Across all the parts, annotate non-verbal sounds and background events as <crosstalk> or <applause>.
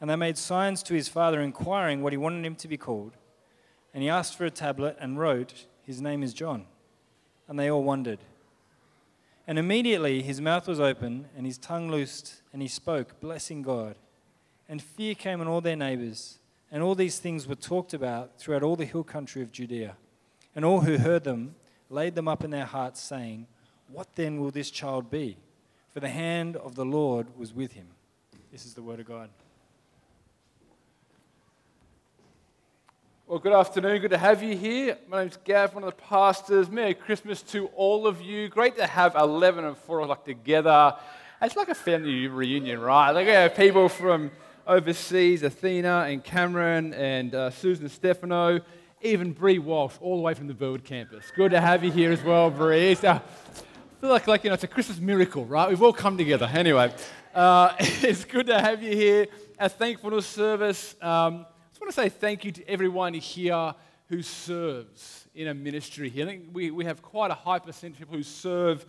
And they made signs to his father, inquiring what he wanted him to be called. And he asked for a tablet and wrote, His name is John. And they all wondered. And immediately his mouth was open, and his tongue loosed, and he spoke, blessing God. And fear came on all their neighbors. And all these things were talked about throughout all the hill country of Judea. And all who heard them laid them up in their hearts, saying, What then will this child be? For the hand of the Lord was with him. This is the word of God. Well, good afternoon. Good to have you here. My name's Gav, one of the pastors. Merry Christmas to all of you. Great to have 11 and 4 o'clock together. It's like a family reunion, right? Like, we have people from overseas, Athena and Cameron and uh, Susan Stefano, even Bree Walsh, all the way from the Burwood campus. Good to have you here as well, Bree. So, I feel like, like, you know, it's a Christmas miracle, right? We've all come together. Anyway, uh, <laughs> it's good to have you here. A thankfulness service. Um, want to say thank you to everyone here who serves in a ministry here. I think we, we have quite a high percentage of people who serve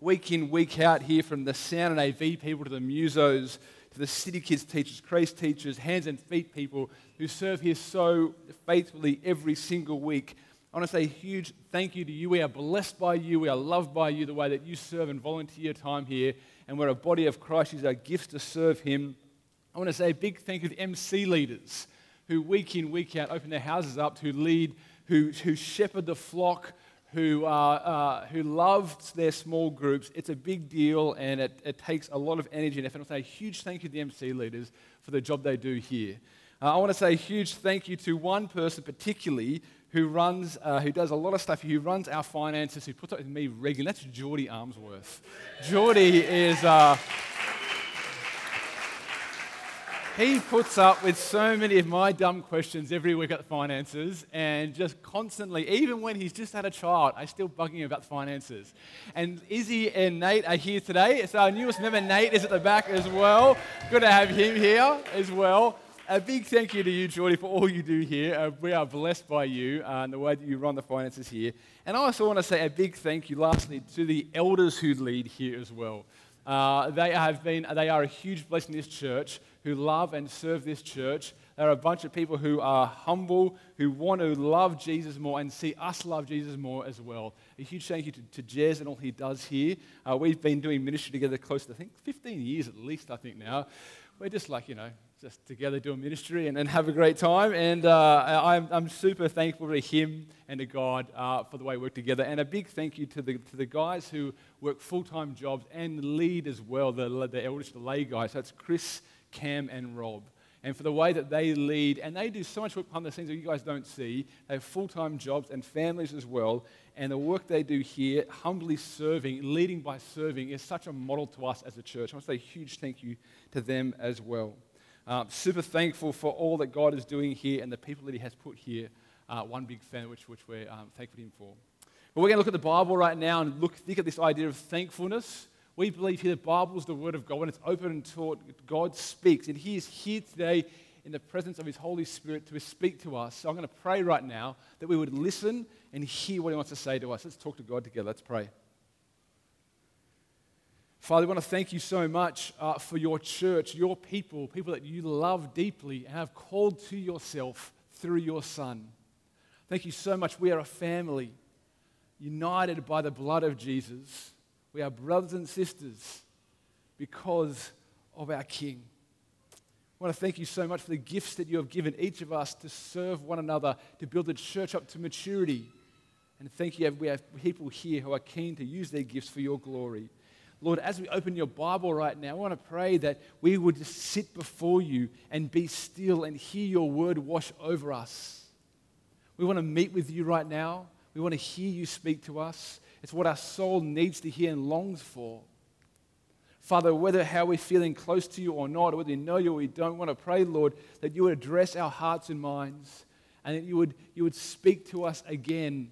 week in, week out here, from the sound and AV people to the musos to the city kids teachers, Grace teachers, hands and feet people who serve here so faithfully every single week. I want to say a huge thank you to you. We are blessed by you. We are loved by you, the way that you serve and volunteer your time here. And we're a body of Christ. Use our gifts to serve Him. I want to say a big thank you to MC leaders who week in, week out open their houses up, who lead, who, who shepherd the flock, who, uh, uh, who love their small groups. It's a big deal and it, it takes a lot of energy and effort. I want to say a huge thank you to the MC leaders for the job they do here. Uh, I want to say a huge thank you to one person particularly who runs, uh, who does a lot of stuff, who runs our finances, who puts up with me regularly. That's Geordie Armsworth. Geordie is. He puts up with so many of my dumb questions every week at the finances and just constantly, even when he's just had a child, I still bugging him about the finances. And Izzy and Nate are here today. So our newest member, Nate, is at the back as well. Good to have him here as well. A big thank you to you, Geordie, for all you do here. Uh, we are blessed by you uh, and the way that you run the finances here. And I also want to say a big thank you, lastly, to the elders who lead here as well. Uh, they have been, they are a huge blessing in this church who love and serve this church. There are a bunch of people who are humble, who want to love Jesus more and see us love Jesus more as well. A huge thank you to, to Jez and all he does here. Uh, we've been doing ministry together close to, I think, 15 years at least, I think now. We're just like, you know, just together doing ministry and, and have a great time. And uh, I'm, I'm super thankful to him and to God uh, for the way we work together. And a big thank you to the, to the guys who work full time jobs and lead as well, the, the elders, the lay guys. That's Chris Cam, and Rob. And for the way that they lead, and they do so much work behind the scenes that you guys don't see. They have full time jobs and families as well. And the work they do here, humbly serving, leading by serving, is such a model to us as a church. I want to say a huge thank you to them as well. Um, super thankful for all that God is doing here and the people that He has put here. Uh, one big fan, which, which we're um, thankful to Him for. But we're going to look at the Bible right now and look, think at this idea of thankfulness. We believe here the Bible is the Word of God. When it's open and taught, God speaks. And He is here today in the presence of His Holy Spirit to speak to us. So I'm going to pray right now that we would listen and hear what He wants to say to us. Let's talk to God together. Let's pray. Father, we want to thank you so much uh, for your church, your people, people that you love deeply and have called to yourself through your Son. Thank you so much. We are a family united by the blood of Jesus. We are brothers and sisters because of our King. I want to thank you so much for the gifts that you have given each of us to serve one another, to build the church up to maturity. And thank you, we have people here who are keen to use their gifts for your glory. Lord, as we open your Bible right now, I want to pray that we would just sit before you and be still and hear your word wash over us. We want to meet with you right now. We want to hear you speak to us. It's what our soul needs to hear and longs for. Father, whether how we're feeling close to you or not, or whether we know you or we don't, want to pray, Lord, that you would address our hearts and minds and that you would, you would speak to us again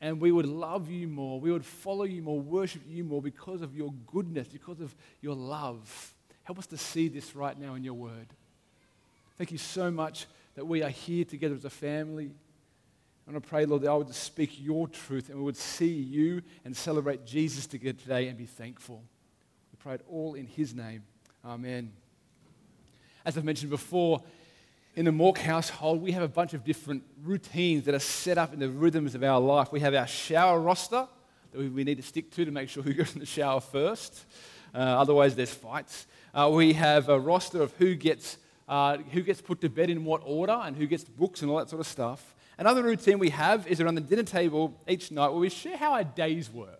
and we would love you more. We would follow you more, worship you more because of your goodness, because of your love. Help us to see this right now in your word. Thank you so much that we are here together as a family. I want to pray, Lord, that I would speak your truth and we would see you and celebrate Jesus together today and be thankful. We pray it all in his name. Amen. As I've mentioned before, in the Mork household, we have a bunch of different routines that are set up in the rhythms of our life. We have our shower roster that we need to stick to to make sure who <laughs> goes in the shower first. Uh, otherwise, there's fights. Uh, we have a roster of who gets, uh, who gets put to bed in what order and who gets books and all that sort of stuff. Another routine we have is around the dinner table each night where we share how our days were.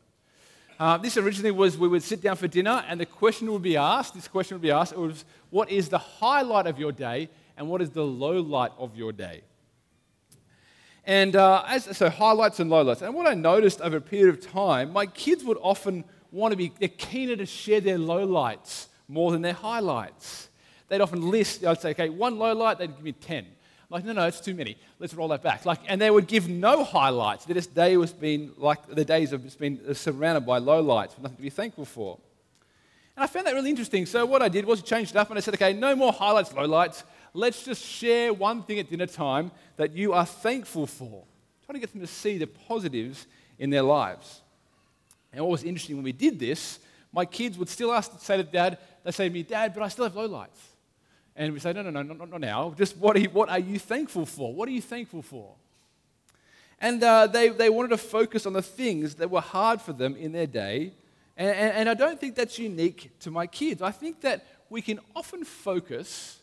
Uh, this originally was we would sit down for dinner and the question would be asked, this question would be asked, it was, what is the highlight of your day and what is the low light of your day. And uh, as, so highlights and lowlights. And what I noticed over a period of time, my kids would often want to be, they're keener to share their lowlights more than their highlights. They'd often list, I'd say, okay, one low light, they'd give me 10. Like, no, no, it's too many. Let's roll that back. Like, and they would give no highlights. This day was been like the days have just been uh, surrounded by lowlights, nothing to be thankful for. And I found that really interesting. So what I did was changed it up and I said, okay, no more highlights, low lights. let's just share one thing at dinner time that you are thankful for. Trying to get them to see the positives in their lives. And what was interesting when we did this, my kids would still ask, say to dad, they say to me, Dad, but I still have lowlights. And we say, no, no, no, not, not now. Just what are, you, what are you thankful for? What are you thankful for? And uh, they, they wanted to focus on the things that were hard for them in their day. And, and, and I don't think that's unique to my kids. I think that we can often focus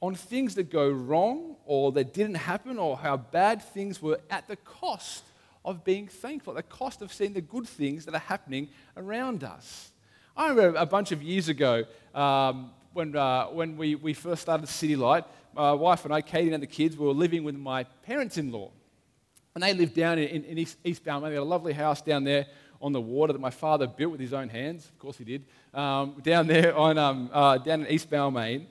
on things that go wrong or that didn't happen or how bad things were at the cost of being thankful, the cost of seeing the good things that are happening around us. I remember a bunch of years ago um, when, uh, when we, we first started City Light, my wife and I, Katie and the kids, we were living with my parents in law. And they lived down in, in East, East Balmain. They had a lovely house down there on the water that my father built with his own hands. Of course, he did. Um, down there on, um, uh, down in East Balmain.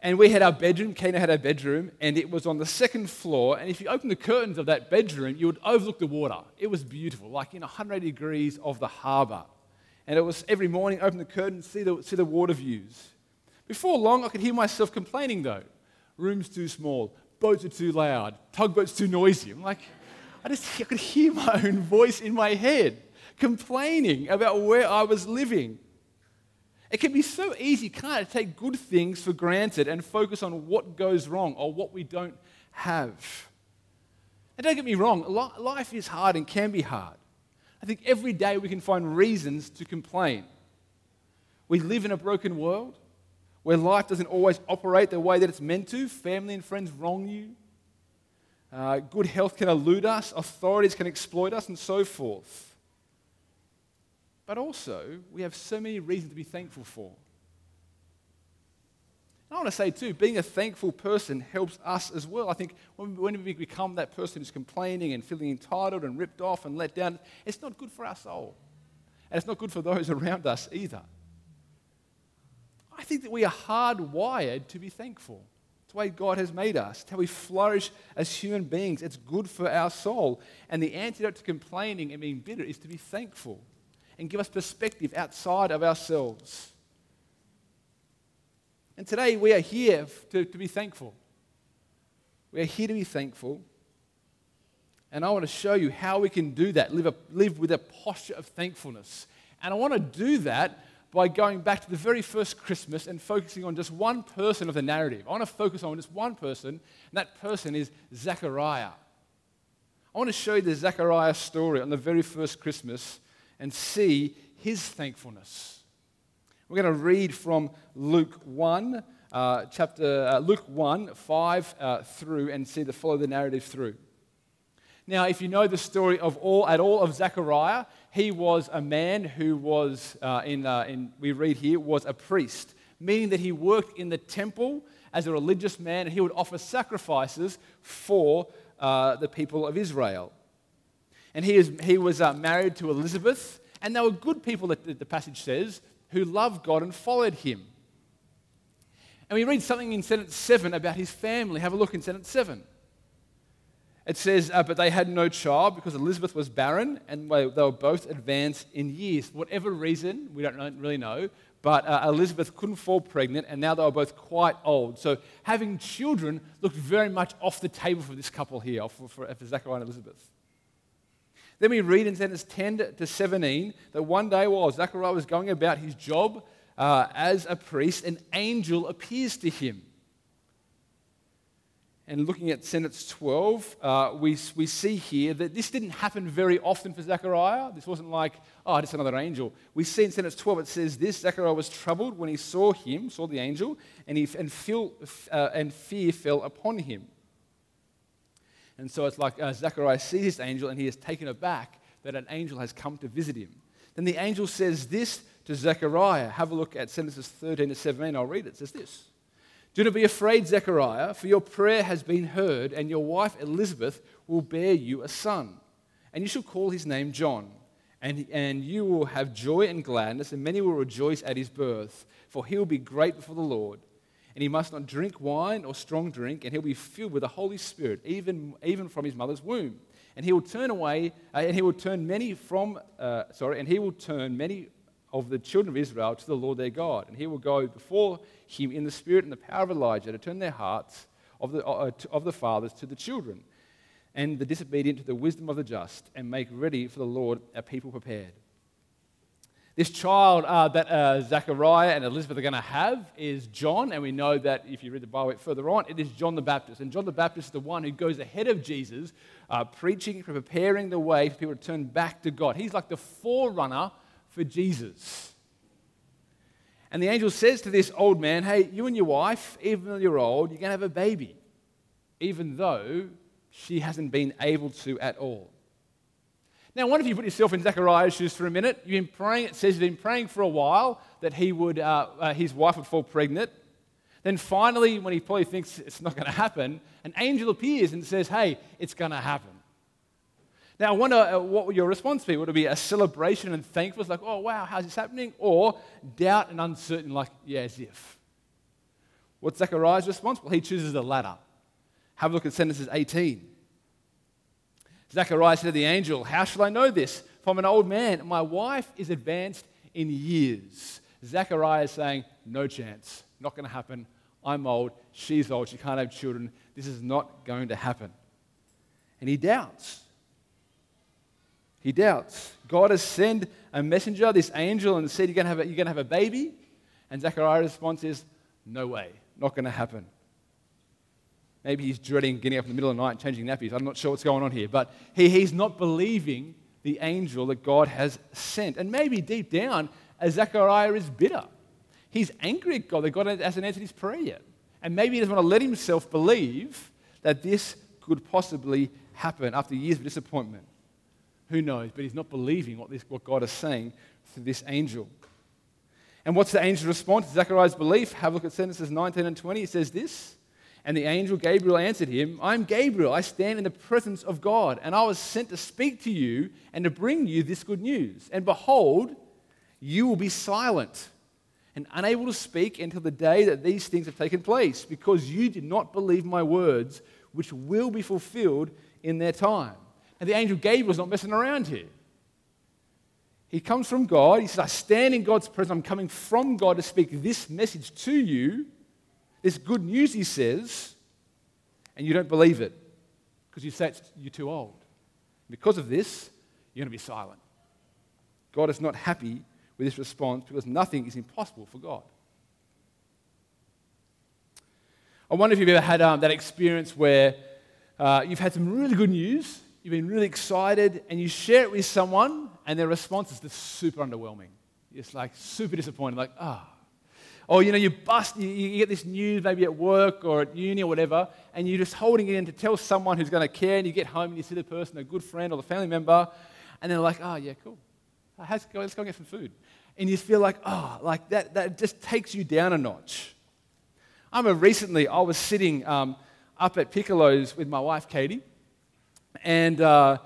And we had our bedroom, Kana had our bedroom, and it was on the second floor. And if you open the curtains of that bedroom, you would overlook the water. It was beautiful, like in 180 degrees of the harbour. And it was every morning, open the curtains, see the, see the water views. Before long, I could hear myself complaining though. Room's too small, boats are too loud, tugboats too noisy. I'm like, I just I could hear my <laughs> own voice in my head complaining about where I was living. It can be so easy, can't it, to take good things for granted and focus on what goes wrong or what we don't have. And don't get me wrong, life is hard and can be hard. I think every day we can find reasons to complain. We live in a broken world where life doesn't always operate the way that it's meant to. Family and friends wrong you. Uh, good health can elude us. Authorities can exploit us, and so forth. But also, we have so many reasons to be thankful for. I want to say, too, being a thankful person helps us as well. I think when we become that person who's complaining and feeling entitled and ripped off and let down, it's not good for our soul. And it's not good for those <laughs> around us either. I think that we are hardwired to be thankful. It's the way God has made us. It's how we flourish as human beings. It's good for our soul. And the antidote to complaining and being bitter is to be thankful and give us perspective outside of ourselves. And today we are here to, to be thankful. We are here to be thankful. And I want to show you how we can do that, live, a, live with a posture of thankfulness. And I want to do that by going back to the very first Christmas and focusing on just one person of the narrative. I want to focus on just one person, and that person is Zechariah. I want to show you the Zechariah story on the very first Christmas and see his thankfulness. We're going to read from Luke 1, uh, chapter, uh, Luke 1, 5 uh, through, and see the follow the narrative through. Now, if you know the story of all at all of Zechariah, he was a man who was, uh, in, uh, in, we read here, was a priest, meaning that he worked in the temple as a religious man and he would offer sacrifices for uh, the people of Israel. And he, is, he was uh, married to Elizabeth, and they were good people, that the passage says, who loved God and followed him. And we read something in sentence 7 about his family. Have a look in sentence 7. It says, uh, But they had no child because Elizabeth was barren and they, were both advanced in years. For whatever reason, we don't really know, but uh, Elizabeth couldn't fall pregnant and now they were both quite old. So having children looked very much off the table for this couple here, for, for, for Zechariah and Elizabeth. Then we read in sentence 10 to 17 that one day while Zechariah was going about his job uh, as a priest, an angel appears to him. And looking at sentence 12, uh, we, we see here that this didn't happen very often for Zechariah. This wasn't like, oh, just another angel. We see in sentence 12, it says this Zechariah was troubled when he saw him, saw the angel, and, he, and, feel, uh, and fear fell upon him. And so it's like uh, Zechariah sees this angel and he is taken aback that an angel has come to visit him. Then the angel says this to Zechariah. Have a look at sentences 13 to 17. I'll read it. It says this Do not be afraid, Zechariah, for your prayer has been heard, and your wife Elizabeth will bear you a son. And you shall call his name John. And, and you will have joy and gladness, and many will rejoice at his birth, for he will be great before the Lord. And he must not drink wine or strong drink, and he'll be filled with the Holy Spirit, even, even from his mother's womb. And he will turn away, uh, and he will turn many from, uh, sorry, and he will turn many of the children of Israel to the Lord their God. And he will go before him in the spirit and the power of Elijah to turn their hearts of the, uh, of the fathers to the children, and the disobedient to the wisdom of the just, and make ready for the Lord a people prepared. This child uh, that uh, Zechariah and Elizabeth are going to have is John, and we know that if you read the Bible further on, it is John the Baptist. And John the Baptist is the one who goes ahead of Jesus, uh, preaching, preparing the way for people to turn back to God. He's like the forerunner for Jesus. And the angel says to this old man, Hey, you and your wife, even though you're old, you're going to have a baby, even though she hasn't been able to at all. Now, wonder if you put yourself in Zechariah's shoes for a minute. You've been praying, it says you've been praying for a while that he would, uh, uh, his wife would fall pregnant. Then finally, when he probably thinks it's not going to happen, an angel appears and says, Hey, it's going to happen. Now, I wonder uh, what would your response be? Would it be a celebration and thankfulness, like, oh, wow, how's this happening? Or doubt and uncertain, like, yeah, as if. What's Zechariah's response? Well, he chooses the latter. Have a look at sentences 18. Zechariah said to the angel, How shall I know this? From an old man. My wife is advanced in years. Zechariah is saying, No chance. Not going to happen. I'm old. She's old. She can't have children. This is not going to happen. And he doubts. He doubts. God has sent a messenger, this angel, and said, You're going to have a, you're going to have a baby? And Zechariah's response is, No way, not going to happen. Maybe he's dreading getting up in the middle of the night and changing nappies. I'm not sure what's going on here. But he, he's not believing the angel that God has sent. And maybe deep down, uh, Zechariah is bitter. He's angry at God that God hasn't answered his prayer yet. And maybe he doesn't want to let himself believe that this could possibly happen after years of disappointment. Who knows? But he's not believing what, this, what God is saying through this angel. And what's the angel's response to Zechariah's belief? Have a look at sentences 19 and 20. It says this And the angel Gabriel answered him, I'm Gabriel. I stand in the presence of God, and I was sent to speak to you and to bring you this good news. And behold, you will be silent and unable to speak until the day that these things have taken place, because you did not believe my words, which will be fulfilled in their time. And the angel Gabriel's not messing around here. He comes from God. He says, I stand in God's presence. I'm coming from God to speak this message to you. This good news, he says, and you don't believe it because you say you're too old. Because of this, you're going to be silent. God is not happy with this response because nothing is impossible for God. I wonder if you've ever had um, that experience where uh, you've had some really good news you've been really excited, and you share it with someone, and their response is just super underwhelming. It's like super disappointed, like, ah. Oh. Or, you know, you bust, you, get this news maybe at work or at uni or whatever, and you're just holding it in to tell someone who's going to care, and you get home and you see the person, a good friend or the family member, and they're like, oh, yeah, cool. Let's go, let's go get some food. And you feel like, oh, like that, that just takes you down a notch. I remember recently I was sitting um, up at Piccolo's with my wife, Katie, and uh,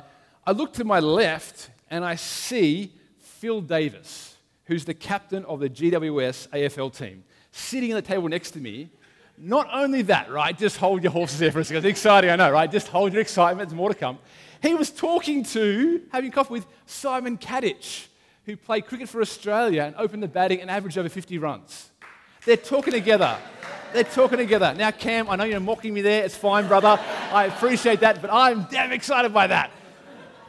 I look to my left and I see Phil Davis, who's the captain of the GWS AFL team, sitting at the table next to me. Not only that, right? Just hold your horses there for a second. It's exciting, I know, right? Just hold your excitement. There's more to come. He was talking to, having coffee with Simon Katich, who played cricket for Australia and opened the batting and averaged over 50 runs. They're talking together. They're talking together. Now, Cam, I know you're mocking me there. It's fine, brother. I appreciate that, but I'm damn excited by that.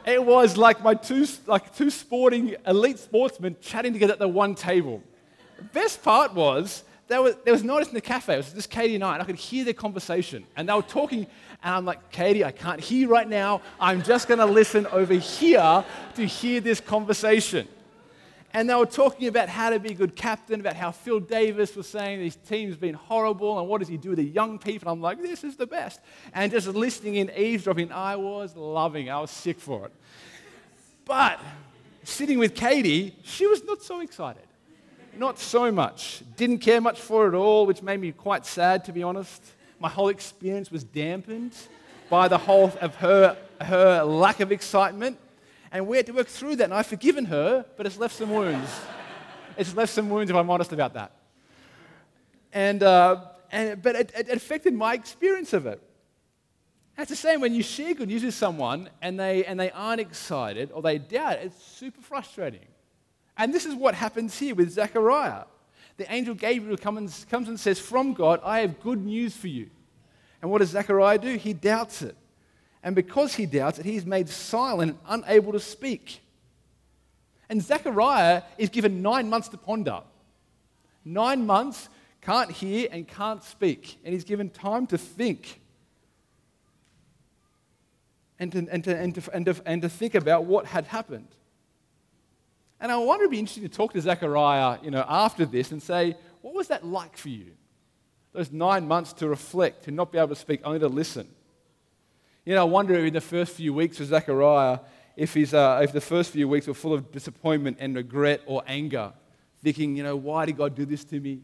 It was like my two, like two sporting elite sportsmen chatting together at the one table. The best part was there was, there was no one in the cafe. It was just Katie and I, and I could hear their conversation. And they were talking, and I'm like, Katie, I can't hear you right now. I'm just going to listen over here to hear this conversation. And they were talking about how to be a good captain, about how Phil Davis was saying his team's been horrible, and what does he do with the young people? I'm like, this is the best. And just listening in, eavesdropping, I was loving. I was sick for it. But sitting with Katie, she was not so excited. Not so much. Didn't care much for it at all, which made me quite sad, to be honest. My whole experience was dampened by the whole of her, her lack of excitement. And we had to work through that. And I've forgiven her, but it's left some wounds. it's left some wounds, if I'm honest about that. And, uh, and, but it, it affected my experience of it. That's the same when you share good news with someone and they, and they aren't excited or they doubt, it's super frustrating. And this is what happens here with Zechariah. The angel Gabriel comes, comes and says, From God, I have good news for you. And what does Zechariah do? He doubts it. And because he doubts it, he's made silent and unable to speak. And Zechariah is given nine months to ponder. Nine months, can't hear and can't speak. And he's given time to think and to, and to, and to, and to, and to think about what had happened. And I wonder it'd be interesting to talk to Zechariah, you know, after this and say, what was that like for you? Those nine months to reflect, to not be able to speak, only to listen. You know, I wonder if in the first few weeks of Zechariah, if, he's, uh, if the first few weeks were full of disappointment and regret or anger, thinking, you know, why did God do this to me?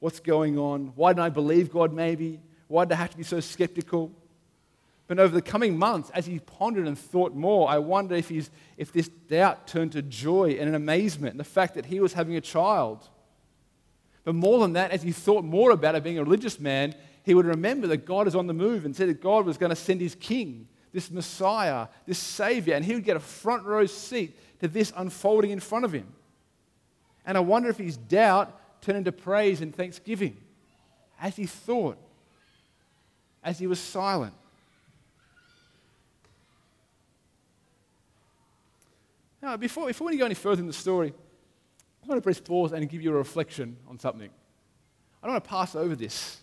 What's going on? Why didn't I believe God maybe? Why did I have to be so skeptical? But over the coming months, as he pondered and thought more, I wonder if, he's, if this doubt turned to joy and an amazement and the fact that he was having a child. But more than that, as he thought more about it, being a religious man, he would remember that God is on the move and said that God was going to send his king, this Messiah, this Savior, and he would get a front row seat to this unfolding in front of him. And I wonder if his doubt turned into praise and thanksgiving as he thought, as he was silent. Now, before, before we go any further in the story, I want to press pause and give you a reflection on something. I don't want to pass over this.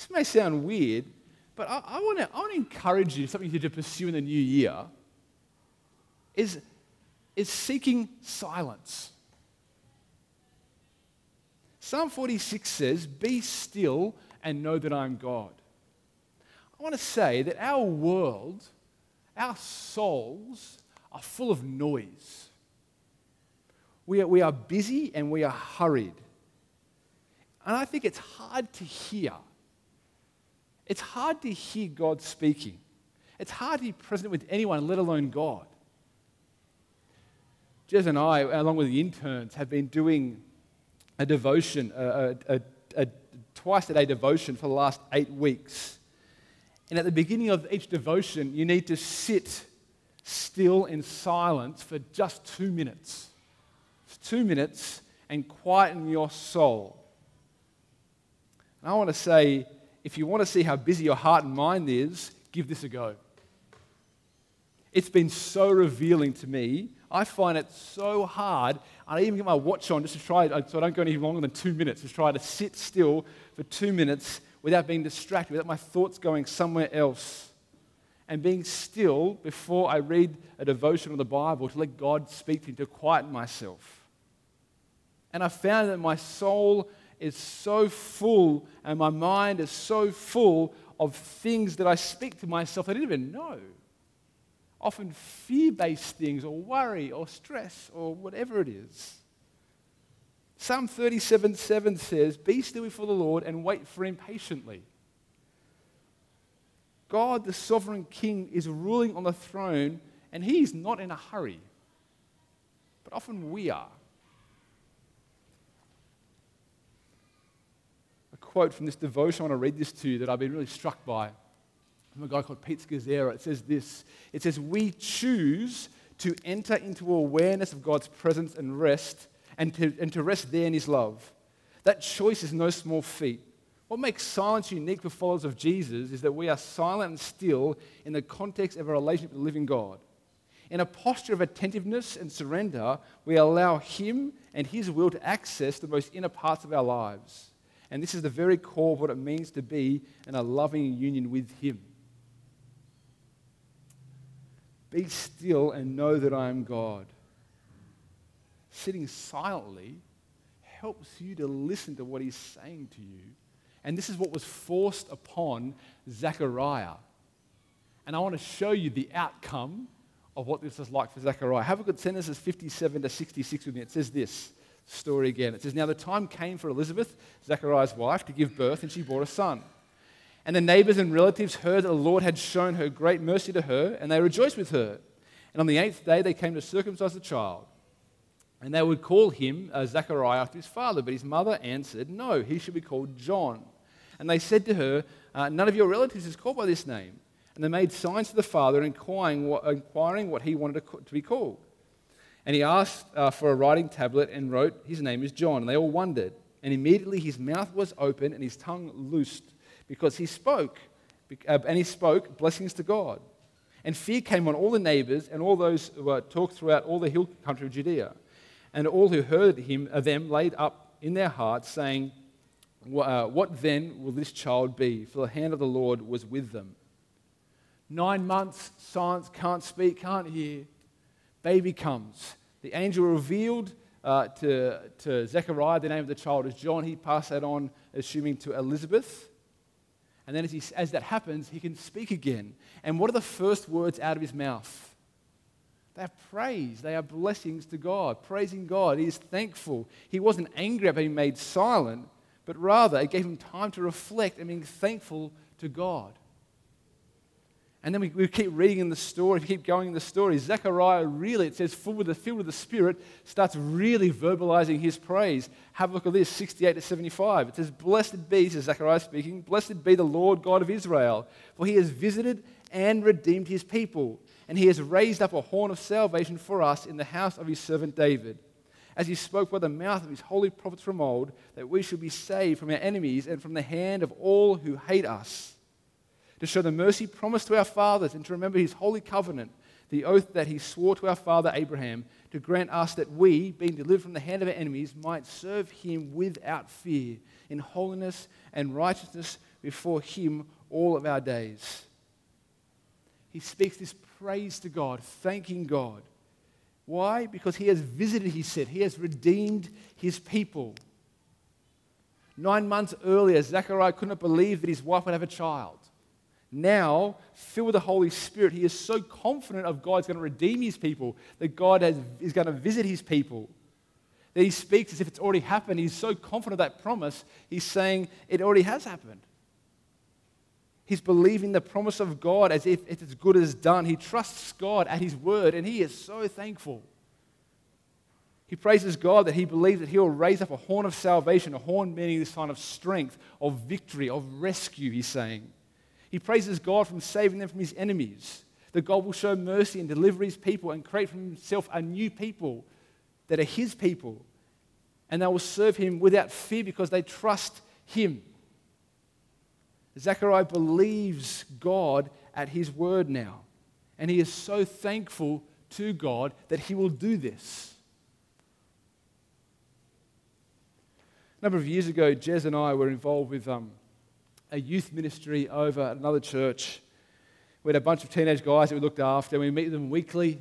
This may sound weird, but I, I, want, to, encourage you, something to pursue in the new year, is, is seeking silence. Psalm 46 says, Be still and know that I'm God. I want to say that our world, our souls, are full of noise. We are, we are busy and we are hurried. And I think it's hard to hear. It's hard to hear God speaking. It's hard to be present with anyone, let alone God. Jez and I, along with the interns, have been doing a devotion, a, a, a, twice a day devotion for the last eight weeks. And at the beginning of each devotion, you need to sit still in silence for just two minutes. Two minutes and quieten your soul. And I want to say if you want to see how busy your heart and mind is, give this a go. It's been so revealing to me. I find it so hard. I even get my watch on just to try, so I don't go any longer than two minutes, just try to sit still for two minutes without being distracted, without my thoughts going somewhere else and being still before I read a devotion of the Bible to let God speak to me, to quieten myself. And I found that my soul is so full and my mind is so full of things that I speak to myself I didn't even know. Often fear based things, or worry, or stress, or whatever it is. Psalm 37 7 says, Be still before the Lord and wait for him patiently. God, the sovereign king, is ruling on the throne and he is not in a hurry. but often we are. Quote from this devotion, I want to read this to you that I've been really struck by from a guy called Pete Scazzero. It says this It says, We choose to enter into awareness of God's presence and rest, and to, and to rest there in His love. That choice is no small feat. What makes silence unique for followers of Jesus is that we are silent and still in the context of a relationship with the living God. In a posture of attentiveness and surrender, we allow Him and His will to access the most inner parts of our lives. And this is the very core of what it means to be in a loving union with Him. Be still and know that I am God. Sitting silently helps you to listen to what He's saying to you. And this is what was forced upon Zechariah. And I want to show you the outcome of what this is like for Zechariah. Have a good Genesis 57 to 66 with me. It says this story again. It says, Now the time came for Elizabeth, Zechariah's wife, to give birth, and she bore a son. And the neighbors and relatives heard that the Lord had shown her great mercy to her, and they rejoiced with her. And on the eighth day, they came to circumcise the child. And they would call him uh, Zechariah after his father. But his mother answered, No, he should be called John. And they said to her, uh, None of your relatives is called by this name. And they made signs to the father, inquiring what, inquiring what he wanted to, to be called. And he asked uh, for a writing tablet and wrote, His name is John. And they all wondered. And immediately his mouth was open and his tongue loosed because he spoke. Uh, and he spoke blessings to God. And fear came on all the neighbors and all those who uh, talked throughout all the hill country of Judea. And all who heard him of them laid up in their hearts, saying, uh, What then will this child be? For the hand of the Lord was with them. Nine months, silence, can't speak, can't hear. Baby comes. The angel revealed uh, to, to Zechariah the name of the child is John. He passed that on, assuming to Elizabeth. And then as, he, as that happens, he can speak again. And what are the first words out of his mouth? They are praise. They are blessings to God, praising God. He is thankful. He wasn't angry at being made silent, but rather it gave him time to reflect and being thankful to God. And then we, we keep reading in the story, we keep going in the story. Zechariah really, it says, full with the, filled with the Spirit, starts really verbalizing his praise. Have a look at this, 68 to 75. It says, Blessed be, says Zechariah speaking, blessed be the Lord God of Israel, for he has visited and redeemed his people and he has raised up a horn of salvation for us in the house of his servant David, as he spoke by the mouth of his holy prophets from old, that we should be saved from our enemies and from the hand of all who hate us, to show the mercy promised to our fathers and to remember his holy covenant, the oath that he swore to our father Abraham, to grant us that we, being delivered from the hand of our enemies, might serve him without fear, in holiness and righteousness before him all of our days. He speaks this praise to God, thanking God. Why? Because he has visited, he said, he has redeemed his people. Nine months earlier, Zechariah couldn't believe that his wife would have a child. Now, filled with the Holy Spirit, he is so confident of God's going to redeem his people, that God has, is going to visit his people, that he speaks as if it's already happened. He's so confident of that promise, he's saying it already has happened. He's believing the promise of God as if it's as good as done. He trusts God at His word, and he is so thankful. He praises God that he believes that he will raise up a horn of salvation, a horn meaning the sign of strength, of victory, of rescue, he's saying. He praises God from saving them from his enemies, that God will show mercy and deliver his people and create for himself a new people that are his people. And they will serve him without fear because they trust him. Zechariah believes God at his word now. And he is so thankful to God that he will do this. A number of years ago, Jez and I were involved with um, a youth ministry over at another church. We had a bunch of teenage guys that we looked after, and we meet them weekly.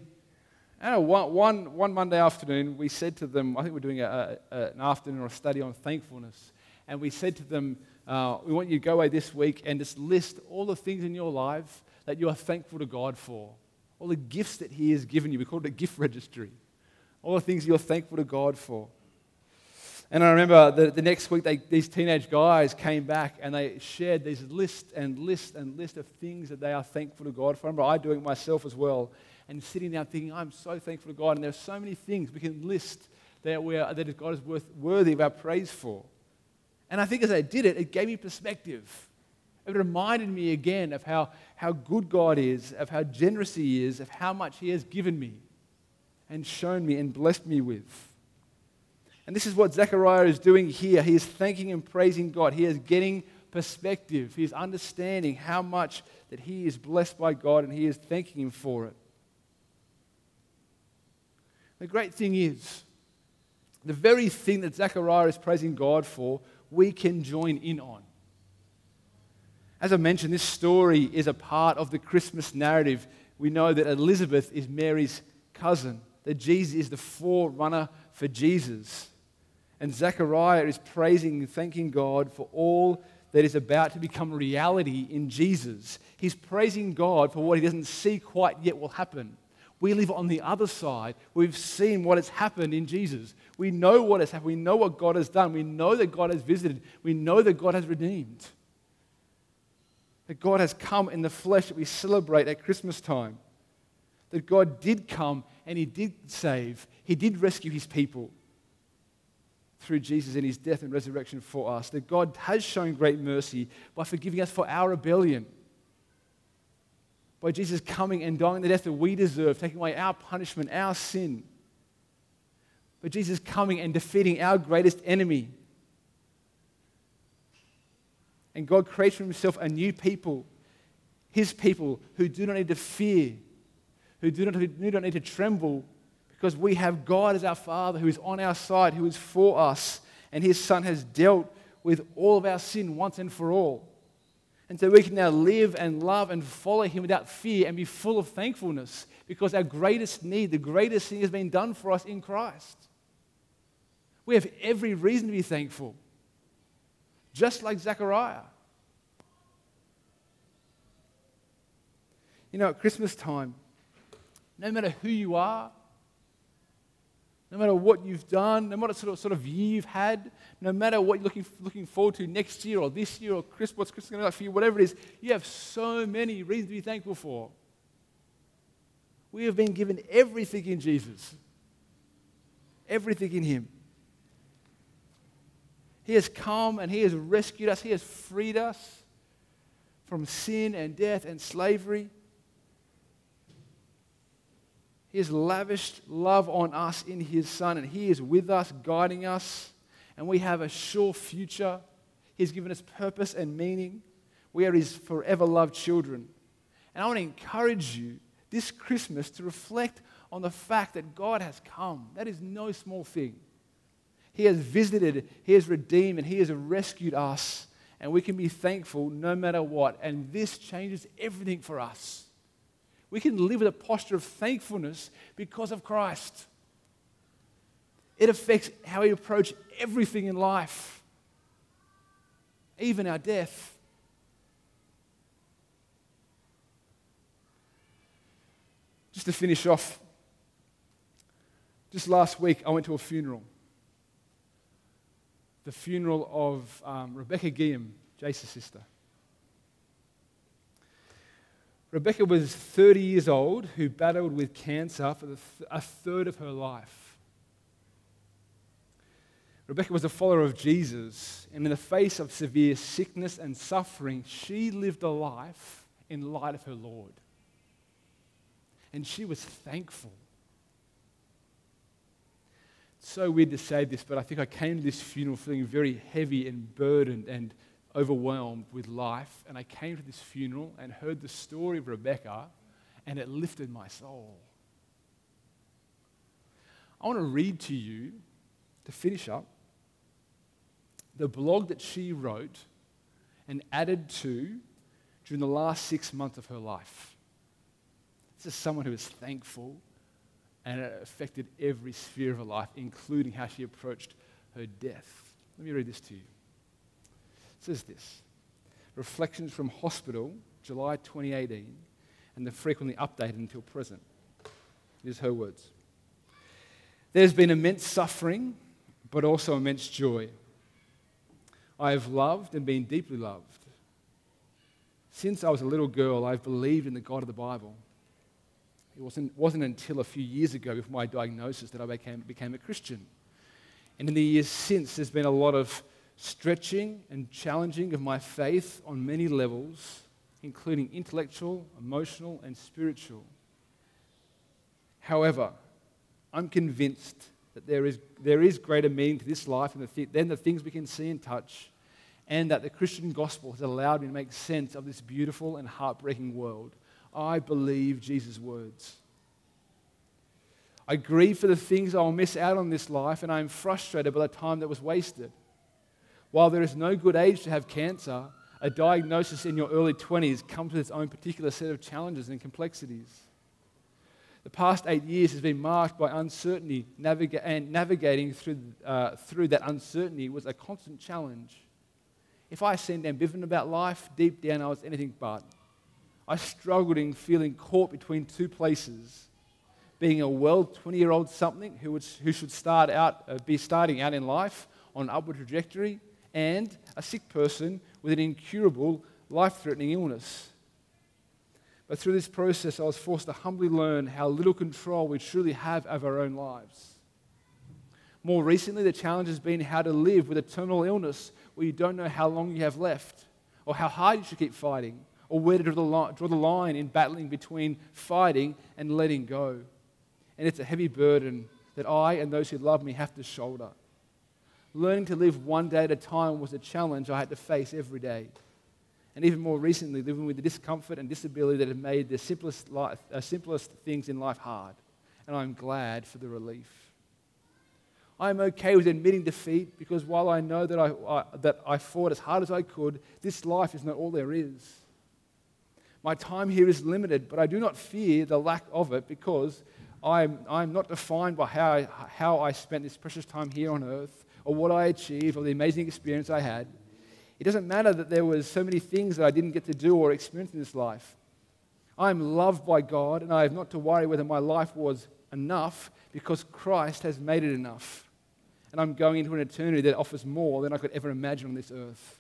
And one, one, one Monday afternoon, we said to them, I think we're doing a, a, an afternoon or a study on thankfulness, and we said to them, uh, we want you to go away this week and just list all the things in your life that you are thankful to God for, all the gifts that He has given you. We call it a gift registry. All the things you're thankful to God for. And I remember the, the next week, they, these teenage guys came back and they shared these list and list and list of things that they are thankful to God for. I remember I doing it myself as well and sitting down thinking, I'm so thankful to God. And there are so many things we can list that, we are, that God is worth, worthy of our praise for. And I think as I did it, it gave me perspective. It reminded me again of how, how good God is, of how generous He is, of how much He has given me and shown me and blessed me with. And this is what Zechariah is doing here. He is thanking and praising God. He is getting perspective. He is understanding how much that he is blessed by God and he is thanking Him for it. The great thing is, the very thing that Zechariah is praising God for, we can join in on. As I mentioned, this story is a part of the Christmas narrative. We know that Elizabeth is Mary's cousin, that Jesus is the forerunner for Jesus. And Zechariah is praising and thanking God for all that is about to become reality in Jesus. He's praising God for what he doesn't see quite yet will happen. We live on the other side. We've seen what has happened in Jesus. We know what has happened. We know what God has done. We know that God has visited. We know that God has redeemed. That God has come in the flesh that we celebrate at Christmas time. That God did come and He did save. He did rescue His people through Jesus and his death and resurrection for us, that God has shown great mercy by forgiving us for our rebellion. By Jesus coming and dying the death that we deserve, taking away our punishment, our sin. By Jesus coming and defeating our greatest enemy. And God creates for himself a new people, his people who do not need to fear, who do not, who do not need to tremble because we have God as our Father who is on our side, who is for us, and His Son has dealt with all of our sin once and for all. And so we can now live and love and follow Him without fear and be full of thankfulness because our greatest need, the greatest thing has been done for us in Christ. We have every reason to be thankful, just like Zechariah. You know, at Christmas time, no matter who you are, no matter what you've done, no matter sort of, sort of year you've had, no matter what you're looking, looking forward to next year or this year or Christmas, what's Christmas going to be like for you, whatever it is, you have so many reasons to be thankful for. We have been given everything in Jesus, everything in Him. He has come and He has rescued us, He has freed us from sin and death and slavery. He has lavished love on us in His Son, and He is with us, guiding us, and we have a sure future. He's given us purpose and meaning. We are His forever loved children. And I want to encourage you this Christmas to reflect on the fact that God has come. That is no small thing. He has visited, He has redeemed, and He has rescued us. And we can be thankful no matter what. And this changes everything for us. We can live with a posture of thankfulness because of Christ. It affects how we approach everything in life, even our death. Just to finish off, just last week I went to a funeral. The funeral of um, Rebecca Guillaume, Jace's sister. Rebecca was 30 years old who battled with cancer for a third of her life. Rebecca was a follower of Jesus, and in the face of severe sickness and suffering, she lived a life in light of her Lord. And she was thankful. It's so weird to say this, but I think I came to this funeral feeling very heavy and burdened and overwhelmed with life, and I came to this funeral and heard the story of Rebecca, and it lifted my soul. I want to read to you, to finish up, the blog that she wrote and added to during the last six months of her life. This is someone who is thankful, and it affected every sphere of her life, including how she approached her death. Let me read this to you. It says this Reflections from Hospital, July 2018, and they're frequently updated until present. Here's her words There's been immense suffering, but also immense joy. I have loved and been deeply loved. Since I was a little girl, I've believed in the God of the Bible. It wasn't, wasn't until a few years ago, with my diagnosis, that I became, became a Christian. And in the years since, there's been a lot of stretching and challenging of my faith on many levels, including intellectual, emotional, and spiritual. However, I'm convinced that there is, there is greater meaning to this life than the, things we can see and touch, and that the Christian gospel has allowed me to make sense of this beautiful and heartbreaking world. I believe Jesus' words. I grieve for the things I will miss out on this life, and I am frustrated by the time that was wasted. While there is no good age to have cancer, a diagnosis in your early 20s comes with its own particular set of challenges and complexities. The past eight years has been marked by uncertainty, and navigating through, uh, through that uncertainty was a constant challenge. If I seemed ambivalent about life, deep down I was anything but. I struggled in feeling caught between two places being a well 20 year old something who, would, who should start out, uh, be starting out in life on an upward trajectory, and a sick person with an incurable, life threatening illness. But through this process, I was forced to humbly learn how little control we truly have of our own lives. More recently, the challenge has been how to live with a terminal illness where you don't know how long you have left, or how hard you should keep fighting, or where to draw the, line, draw the line in battling between fighting and letting go. And it's a heavy burden that I and those who love me have to shoulder. Learning to live one day at a time was a challenge I had to face every day and even more recently, living with the discomfort and disability that have made the simplest, life, uh, simplest things in life hard. And I'm glad for the relief. I'm okay with admitting defeat because while I know that I, that I fought as hard as I could, this life is not all there is. My time here is limited, but I do not fear the lack of it because I'm, I'm not defined by how I, how I spent this precious time here on earth or what I achieved or the amazing experience I had. It doesn't matter that there was so many things that I didn't get to do or experience in this life. I am loved by God, and I have not to worry whether my life was enough because Christ has made it enough. And I'm going into an eternity that offers more than I could ever imagine on this earth.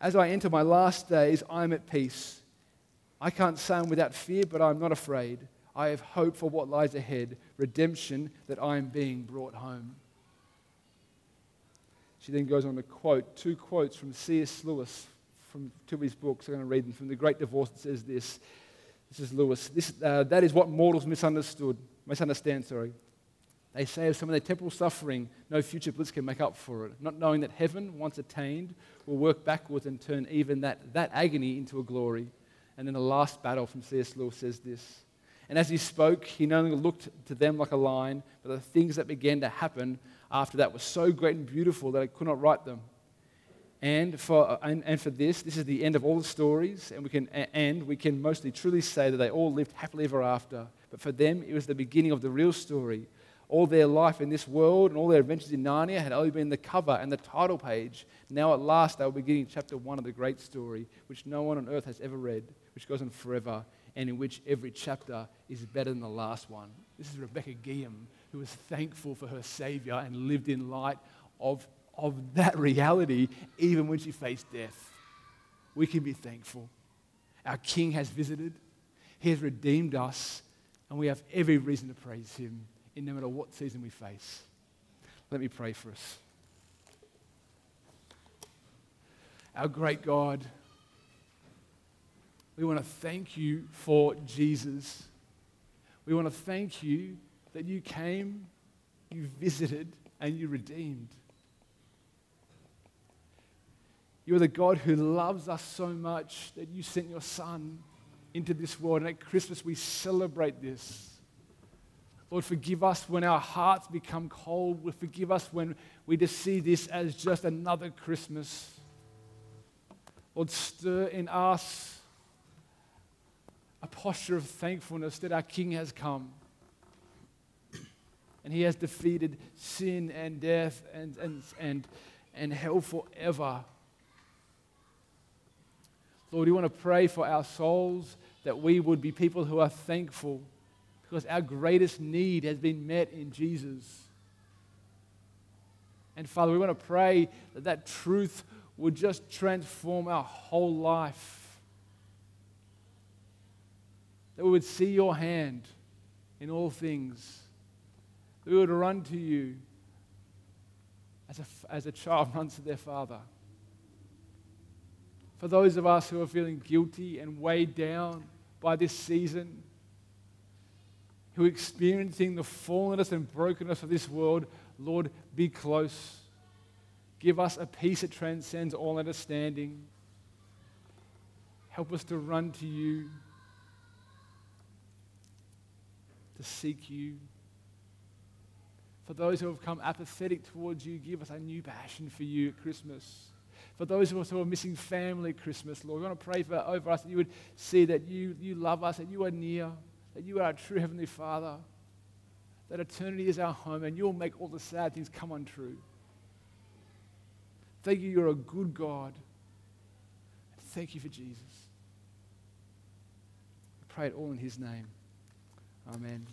As I enter my last days, I am at peace. I can't say I'm without fear, but I'm not afraid. I have hope for what lies ahead redemption, that I am being brought home. She then goes on to quote two quotes from C.S. Lewis from two of his books. I'm going to read them from The Great Divorce. It says this. This is Lewis. This, uh, that is what mortals misunderstood, misunderstand, sorry. They say of some of their temporal suffering, no future bliss can make up for it, not knowing that heaven, once attained, will work backwards and turn even that, that agony into a glory. And then the last battle from C.S. Lewis says this. And as he spoke, he no longer looked to them like a lion, but the things that began to happen after that were so great and beautiful that I could not write them. And for, uh, and, and for this, this is the end of all the stories, and we, can, and we can mostly truly say that they all lived happily ever after. But for them, it was the beginning of the real story. All their life in this world and all their adventures in Narnia had only been the cover and the title page. Now, at last, they were beginning chapter one of the great story, which no one on earth has ever read, which goes on forever, and in which every chapter is better than the last one. This is Rebecca Guillam who was thankful for her Savior and lived in light of, of that reality even when she faced death. We can be thankful. Our King has visited, He has redeemed us, and we have every reason to praise Him in no matter what season we face. Let me pray for us. Our great God, we want to thank you for Jesus. We want to thank you that you came, you visited, and you redeemed. You are the God who loves us so much that you sent your Son into this world. And at Christmas, we celebrate this. Lord, forgive us when our hearts become cold. Forgive us when we just see this as just another Christmas. Lord, stir in us a posture of thankfulness that our King has come and he has defeated sin and death and, and, and, and hell forever. Lord, we want to pray for our souls that we would be people who are thankful because our greatest need has been met in Jesus. And Father, we want to pray that that truth would just transform our whole life. That we would see your hand in all things. We would run to you as a, as a child <laughs> runs to their father. For those of us who are feeling guilty and weighed down by this season, who are experiencing the fallenness and brokenness of this world, Lord, be close. Give us a peace that transcends all understanding. Help us to run to you, to seek you. For those who have come apathetic towards you, give us a new passion for you at Christmas. For those of us who are missing family at Christmas, Lord, we want to pray for over us that you would see that you, you love us, that you are near, that you are our true Heavenly Father, that eternity is our home, and you'll make all the sad things come untrue. Thank you, you're a good God. Thank you for Jesus. I pray it all in His name. Amen.